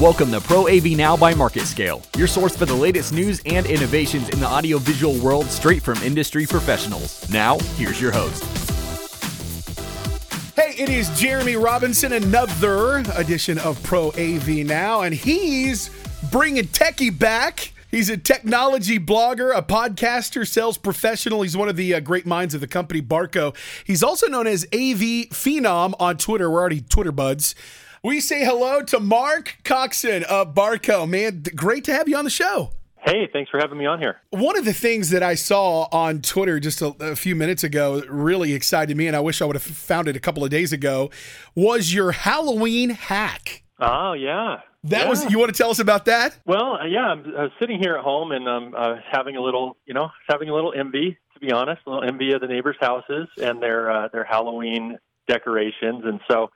Welcome to Pro AV Now by Market Scale, your source for the latest news and innovations in the audiovisual world straight from industry professionals. Now, here's your host. Hey, it is Jeremy Robinson, another edition of Pro AV Now, and he's bringing techie back. He's a technology blogger, a podcaster, sales professional. He's one of the uh, great minds of the company Barco. He's also known as AV Phenom on Twitter. We're already Twitter buds. We say hello to Mark Coxon of Barco. Man, great to have you on the show. Hey, thanks for having me on here. One of the things that I saw on Twitter just a, a, few minutes ago really excited me, and I wish I would have found it a couple of days ago, was your Halloween hack. Oh, yeah. That yeah. was. You want to tell us about that? Well, uh, yeah, I'm uh, sitting here at home and I'm uh, having a little, you know, having a little envy. To be honest, a little envy of the neighbors' houses and their uh, their Halloween decorations. And so,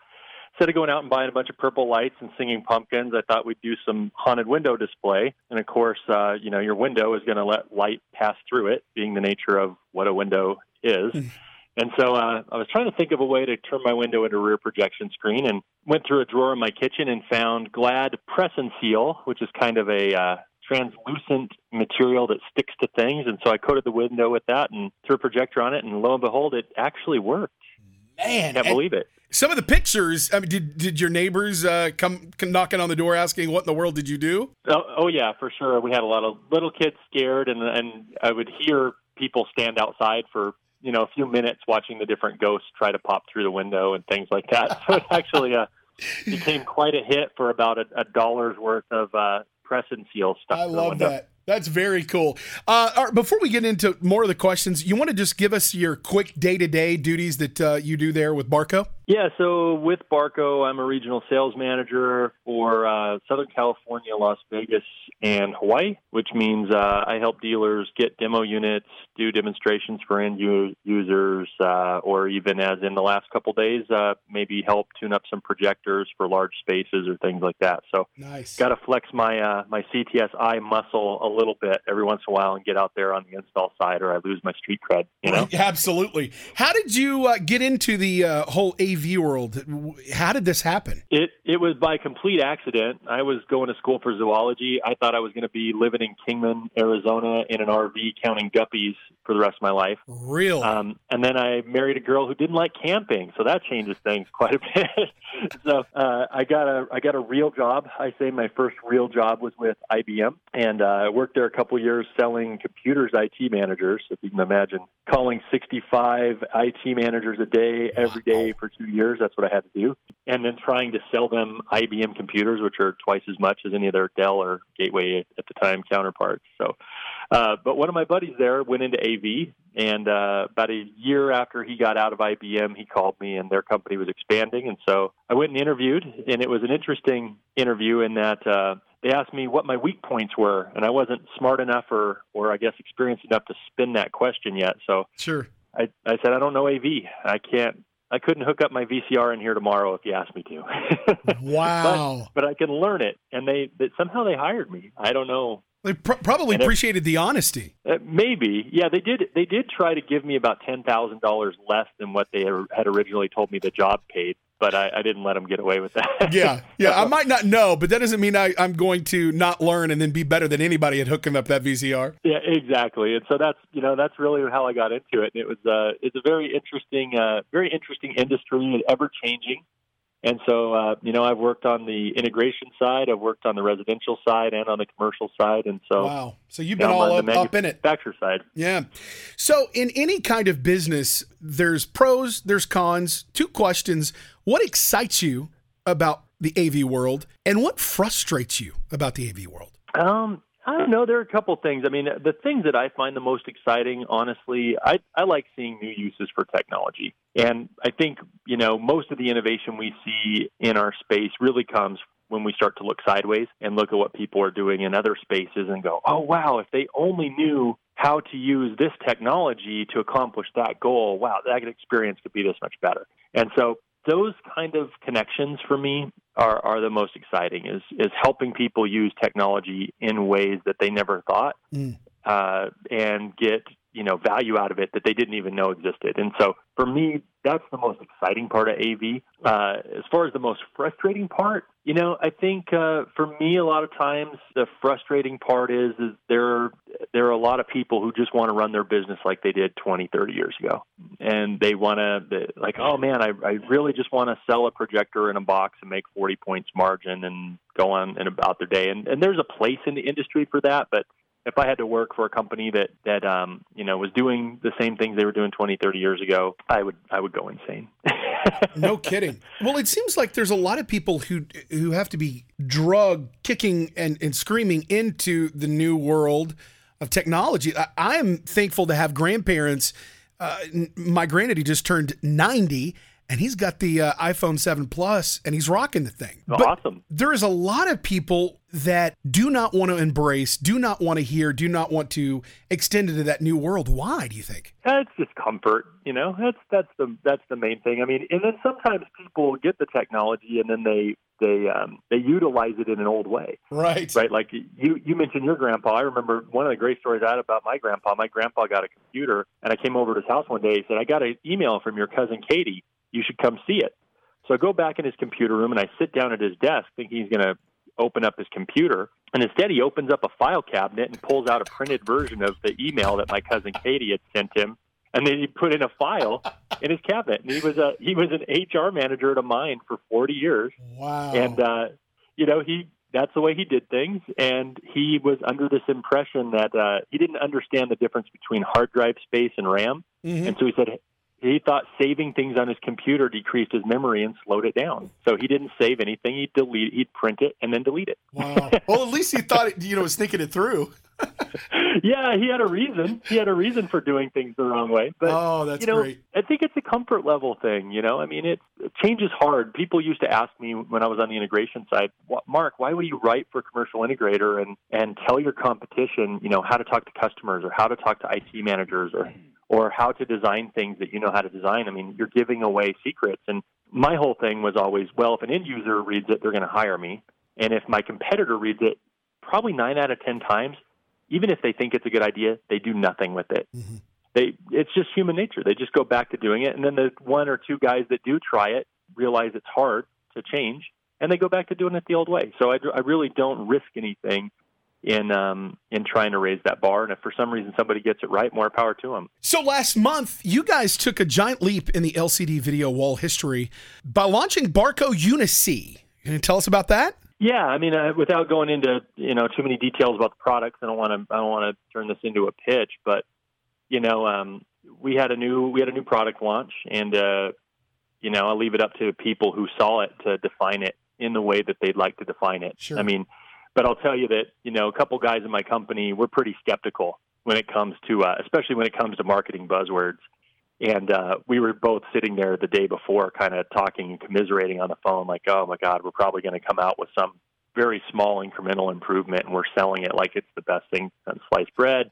instead of going out and buying a bunch of purple lights and singing pumpkins, I thought we'd do some haunted window display. And of course, uh, you know, your window is going to let light pass through it, being the nature of what a window is. Hmm. And so uh, I was trying to think of a way to turn my window into a rear projection screen and went through a drawer in my kitchen and found Glad Press and Seal, which is kind of a uh, translucent material that sticks to things. And so I coated the window with that and threw a projector on it, and lo and behold, it actually worked. Man, can't believe it. Some of the pictures. I mean, did did your neighbors uh, come, come knocking on the door asking what in the world did you do? Oh, oh yeah, for sure. We had a lot of little kids scared, and and I would hear people stand outside for you know a few minutes watching the different ghosts try to pop through the window and things like that. So it actually uh, became quite a hit for about a, a dollar's worth of uh, press and seal stuff. I love that. That's very cool. Uh, before we get into more of the questions, you want to just give us your quick day to day duties that uh, you do there with Barco? Yeah, so with Barco, I'm a regional sales manager for uh, Southern California, Las Vegas, and Hawaii, which means uh, I help dealers get demo units, do demonstrations for end users, uh, or even as in the last couple days, uh, maybe help tune up some projectors for large spaces or things like that. So, nice. Got to flex my uh, my CTSI muscle a little bit every once in a while and get out there on the install side, or I lose my street cred. You know, absolutely. How did you uh, get into the whole AV world. How did this happen? It it was by complete accident. I was going to school for zoology. I thought I was going to be living in Kingman, Arizona, in an RV counting guppies for the rest of my life. Real. Um, and then I married a girl who didn't like camping, so that changes things quite a bit. so uh, I got a I got a real job. I say my first real job was with IBM, and uh, I worked there a couple years selling computers, IT managers. If you can imagine, calling 65 IT managers a day every day for two years. That's what I had to do, and then trying to sell them IBM computers, which are twice as much as any of their Dell or Gateway at the time counterparts. So uh, but one of my buddies there went into AV, and uh, about a year after he got out of IBM, he called me, and their company was expanding. And so I went and interviewed, and it was an interesting interview in that uh, they asked me what my weak points were, and I wasn't smart enough or, or I guess experienced enough to spin that question yet. So sure, I, I said I don't know AV. I can't. I couldn't hook up my VCR in here tomorrow if you asked me to. wow! but, but I can learn it, and they, somehow they hired me. I don't know they pr- probably and appreciated it, the honesty. Uh, maybe, yeah. They did. They did try to give me about ten thousand dollars less than what they had originally told me the job paid, but I, I didn't let them get away with that. yeah, yeah. I might not know, but that doesn't mean I, am going to not learn and then be better than anybody at hooking up that VCR. Yeah, exactly. And so that's you know that's really how I got into it. And it was uh, it's a very interesting, uh, very interesting industry, and ever changing. And so, uh, you know, I've worked on the integration side, I've worked on the residential side, and on the commercial side. And so, wow, so you've been all up, up in it, manufacturer side. Yeah. So, in any kind of business, there's pros, there's cons. Two questions: What excites you about the AV world, and what frustrates you about the AV world? Um, I don't know. There are a couple things. I mean, the things that I find the most exciting, honestly, I, I like seeing new uses for technology. And I think, you know, most of the innovation we see in our space really comes when we start to look sideways and look at what people are doing in other spaces and go, oh, wow, if they only knew how to use this technology to accomplish that goal, wow, that experience could be this much better. And so those kind of connections for me are, are the most exciting is is helping people use technology in ways that they never thought mm. uh, and get you know value out of it that they didn't even know existed and so for me that's the most exciting part of AV. Uh, as far as the most frustrating part, you know, I think uh, for me, a lot of times the frustrating part is is there there are a lot of people who just want to run their business like they did 20, 30 years ago, and they want to like, oh man, I I really just want to sell a projector in a box and make 40 points margin and go on and about their day. And and there's a place in the industry for that, but if I had to work for a company that that um, you know was doing the same things they were doing 20, 30 years ago, I would I would go insane. no kidding. Well, it seems like there's a lot of people who who have to be drug kicking and, and screaming into the new world of technology. I, am thankful to have grandparents. Uh, my granddaddy just turned 90 and he's got the uh, iPhone 7 Plus and he's rocking the thing. But awesome. There is a lot of people that do not want to embrace, do not want to hear, do not want to extend into that new world. Why do you think? It's just comfort, you know. That's that's the that's the main thing. I mean, and then sometimes people get the technology and then they they um, they utilize it in an old way. Right. Right. Like you you mentioned your grandpa. I remember one of the great stories I had about my grandpa. My grandpa got a computer, and I came over to his house one day. He said, "I got an email from your cousin Katie." You should come see it. So I go back in his computer room and I sit down at his desk thinking he's going to open up his computer. And instead, he opens up a file cabinet and pulls out a printed version of the email that my cousin Katie had sent him. And then he put in a file in his cabinet. And he was a he was an HR manager at a mine for 40 years. Wow. And uh, you know he that's the way he did things. And he was under this impression that uh, he didn't understand the difference between hard drive space and RAM. Mm-hmm. And so he said, he thought saving things on his computer decreased his memory and slowed it down. So he didn't save anything. He'd delete, he'd print it and then delete it. Wow. well, at least he thought, it, you know, was thinking it through. yeah, he had a reason. He had a reason for doing things the wrong way. But oh, that's you know, great. I think it's a comfort level thing. You know, I mean, it change is hard. People used to ask me when I was on the integration side, Mark, why would you write for Commercial Integrator and and tell your competition, you know, how to talk to customers or how to talk to IT managers or or how to design things that you know how to design. I mean, you're giving away secrets. And my whole thing was always, well, if an end user reads it, they're going to hire me. And if my competitor reads it, probably nine out of 10 times, even if they think it's a good idea, they do nothing with it. Mm-hmm. They, it's just human nature. They just go back to doing it. And then the one or two guys that do try it realize it's hard to change and they go back to doing it the old way. So I, I really don't risk anything in um, in trying to raise that bar. And if for some reason somebody gets it right, more power to them. So last month, you guys took a giant leap in the LCD video wall history by launching Barco UniSee. Can you tell us about that? Yeah, I mean, uh, without going into you know too many details about the products, I don't want to I don't want to turn this into a pitch, but you know, um, we had a new we had a new product launch, and uh, you know, I'll leave it up to people who saw it to define it in the way that they'd like to define it. Sure. I mean, but I'll tell you that you know a couple guys in my company we're pretty skeptical when it comes to, uh, especially when it comes to marketing buzzwords. And uh, we were both sitting there the day before, kind of talking and commiserating on the phone, like, "Oh my God, we're probably going to come out with some very small incremental improvement, and we're selling it like it's the best thing on sliced bread."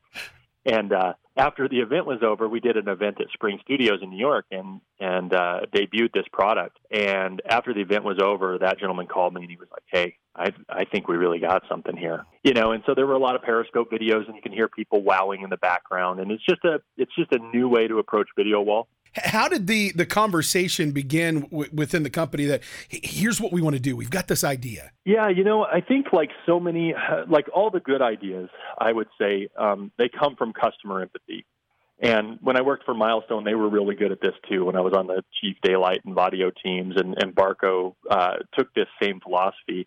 And uh, after the event was over, we did an event at Spring Studios in New York and and uh, debuted this product. And after the event was over, that gentleman called me and he was like, "Hey, I I think we really got something here." You know, and so there were a lot of Periscope videos, and you can hear people wowing in the background, and it's just a it's just a new way to approach video wall. How did the the conversation begin w- within the company that here's what we want to do? We've got this idea. Yeah, you know, I think like so many, like all the good ideas, I would say um, they come from customer empathy. And when I worked for Milestone, they were really good at this too. When I was on the Chief Da-Lite and Vaddio teams, and, and Barco uh, took this same philosophy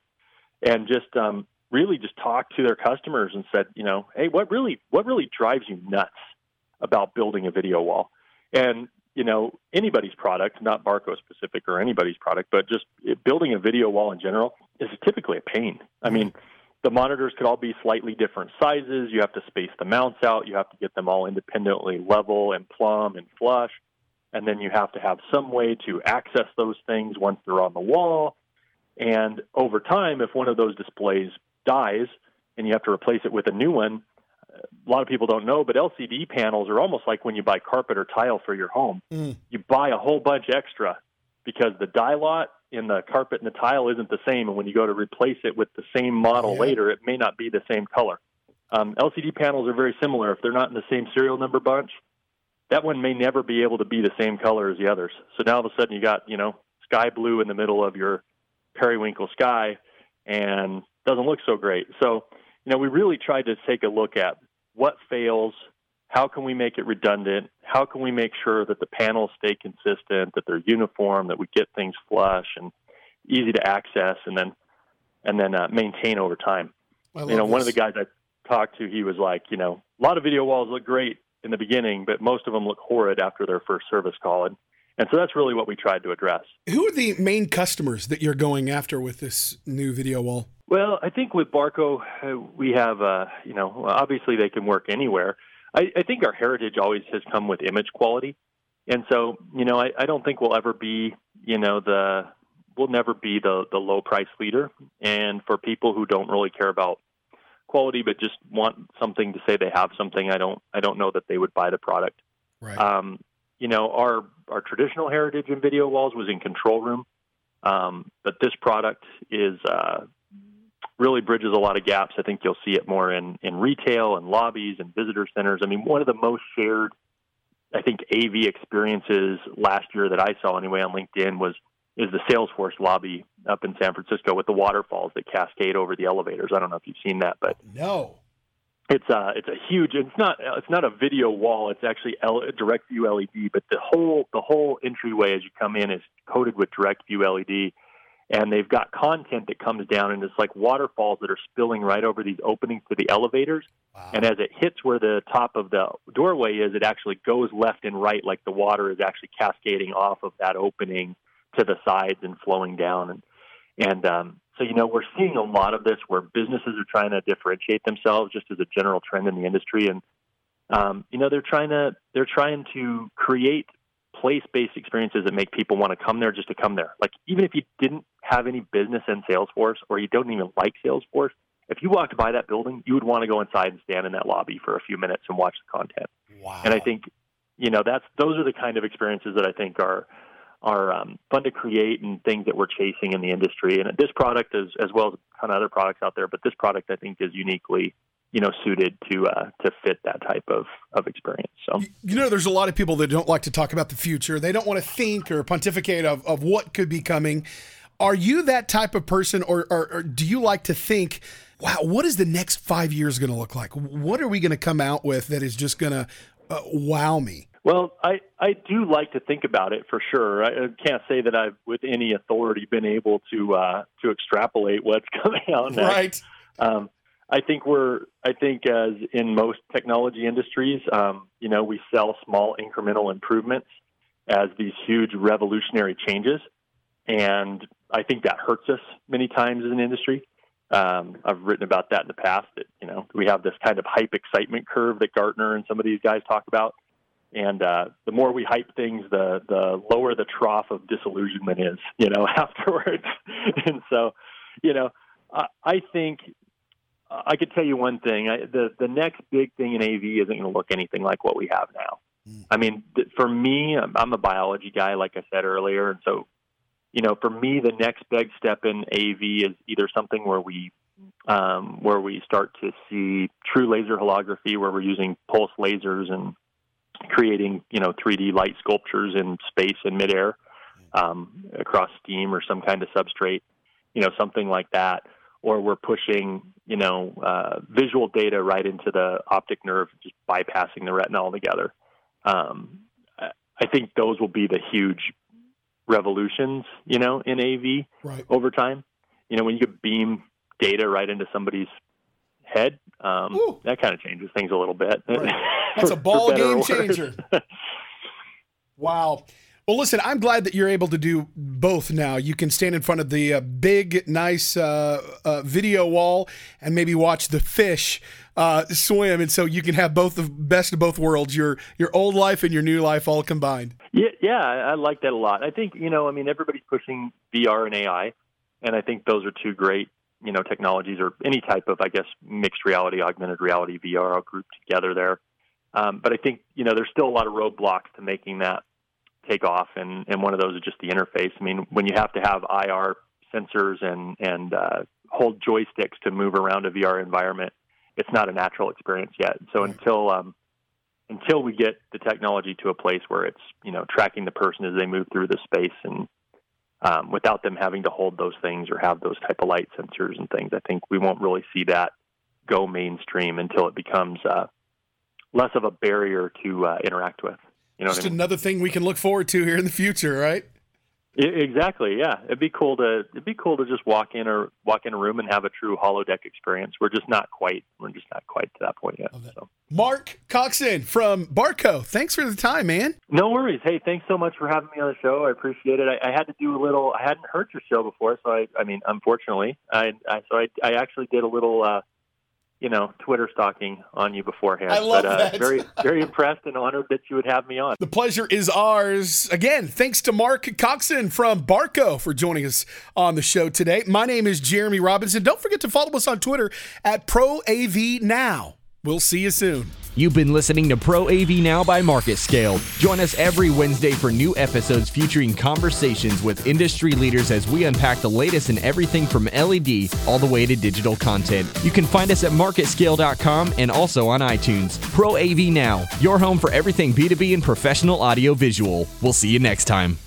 and just um, really just talked to their customers and said, you know, hey, what really what really drives you nuts about building a video wall? And you know, anybody's product, not Barco specific or anybody's product, but just building a video wall in general is typically a pain. I mean, the monitors could all be slightly different sizes. You have to space the mounts out. You have to get them all independently level and plumb and flush. And then you have to have some way to access those things once they're on the wall. And over time, if one of those displays dies and you have to replace it with a new one, a lot of people don't know, but LCD panels are almost like when you buy carpet or tile for your home. Mm. You buy a whole bunch extra because the dye lot in the carpet and the tile isn't the same. And when you go to replace it with the same model yeah. later, it may not be the same color. Um, LCD panels are very similar. If they're not in the same serial number bunch, that one may never be able to be the same color as the others. So now all of a sudden you got, you know, sky blue in the middle of your periwinkle sky and doesn't look so great. So, you know, we really tried to take a look at what fails, how can we make it redundant, how can we make sure that the panels stay consistent, that they're uniform, that we get things flush and easy to access, and then and then uh, maintain over time. You know, this. one of the guys I talked to, he was like, you know, a lot of video walls look great in the beginning, but most of them look horrid after their first service call. And and so that's really what we tried to address. Who are the main customers that you're going after with this new video wall? Well, I think with Barco, uh, we have, uh, you know, obviously they can work anywhere. I, I, think our heritage always has come with image quality. And so, you know, I, I don't think we'll ever be, you know, the, we'll never be the, the low price leader. And for people who don't really care about quality, but just want something to say they have something, I don't, I don't know that they would buy the product. Right. Um, you know, our our traditional heritage in video walls was in control room, um, but this product is uh, really bridges a lot of gaps. I think you'll see it more in in retail and lobbies and visitor centers. I mean, one of the most shared, I think, AV experiences last year that I saw anyway on LinkedIn was is the Salesforce lobby up in San Francisco with the waterfalls that cascade over the elevators. I don't know if you've seen that, but no, it's a it's a huge. It's not it's not a video wall. It's actually L, direct view LED. But the whole the whole entryway as you come in is coated with direct view LED, and they've got content that comes down and it's like waterfalls that are spilling right over these openings to the elevators. Wow. And as it hits where the top of the doorway is, it actually goes left and right, like the water is actually cascading off of that opening to the sides and flowing down. And and um, so, you know, we're seeing a lot of this where businesses are trying to differentiate themselves just as a general trend in the industry. And, um, you know, they're trying to, they're trying to create place-based experiences that make people want to come there just to come there. Like, even if you didn't have any business in Salesforce or you don't even like Salesforce, if you walked by that building, you would want to go inside and stand in that lobby for a few minutes and watch the content. Wow. And I think, you know, that's, those are the kind of experiences that I think are, are um, fun to create and things that we're chasing in the industry. And this product, is, as well as a ton of other products out there, but this product I think is uniquely you know suited to uh, to fit that type of of experience. So you know, there's a lot of people that don't like to talk about the future. They don't want to think or pontificate of of what could be coming. Are you that type of person, or, or, or do you like to think? Wow, what is the next five years going to look like? What are we going to come out with that is just going to uh, wow me? Well, I, I do like to think about it for sure. I can't say that I've, with any authority, been able to uh, to extrapolate what's coming out next. Right. Um, I think we're. I think as in most technology industries, um, you know, we sell small incremental improvements as these huge revolutionary changes, and I think that hurts us many times as an industry. Um, I've written about that in the past. That you know, we have this kind of hype excitement curve that Gartner and some of these guys talk about and uh, the more we hype things, the the lower the trough of disillusionment is, you know, afterwards. and so, you know, I, I think I could tell you one thing: I, the the next big thing in AV isn't going to look anything like what we have now. Mm. I mean, th- for me, I'm, I'm a biology guy, like I said earlier, and so, you know, for me, the next big step in AV is either something where we um, where we start to see true laser holography, where we're using pulse lasers and creating you know 3D light sculptures in space and midair um, across steam or some kind of substrate, you know something like that, or we're pushing you know uh, visual data right into the optic nerve, just bypassing the retina altogether. Um, I think those will be the huge revolutions, you know, in AV right. over time. You know, when you could beam data right into somebody's head, um, that kind of changes things a little bit. Right. That's a ball game changer. wow. Well, listen, I'm glad that you're able to do both now. You can stand in front of the uh, big, nice uh, uh, video wall and maybe watch the fish uh, swim, and so you can have both the best of both worlds your your old life and your new life all combined. Yeah, yeah, I like that a lot. I think you know, I mean, everybody's pushing VR and AI, and I think those are two great you know technologies or any type of I guess mixed reality, augmented reality, VR all grouped together there. Um, but I think you know there's still a lot of roadblocks to making that take off, and and one of those is just the interface. I mean, when you have to have IR sensors and and uh, hold joysticks to move around a VR environment, it's not a natural experience yet. So until um, until we get the technology to a place where it's you know tracking the person as they move through the space and um, without them having to hold those things or have those type of light sensors and things. I think we won't really see that go mainstream until it becomes uh, less of a barrier to uh, interact with. You know, just I mean? another thing we can look forward to here in the future, right? Exactly. Yeah, it'd be cool to it'd be cool to just walk in or walk in a room and have a true holodeck experience. We're just not quite we're just not quite to that point yet. So. Mark Coxon from Barco, thanks for the time, man. No worries. Hey, thanks so much for having me on the show. I appreciate it. I, I had to do a little. I hadn't heard your show before, so I I mean, unfortunately, I, I so I I actually did a little. uh you know, Twitter stalking on you beforehand. I love but, uh, that. very, very impressed and honored that you would have me on. The pleasure is ours. Again, thanks to Mark Coxon from Barco for joining us on the show today. My name is Jeremy Robinson. Don't forget to follow us on Twitter at ProAVNow. We'll see you soon. You've been listening to Pro AV Now by Market Scale. Join us every Wednesday for new episodes featuring conversations with industry leaders as we unpack the latest in everything from LED all the way to digital content. You can find us at marketscale.com and also on iTunes. Pro AV Now, your home for everything B2B and professional audio visual. We'll see you next time.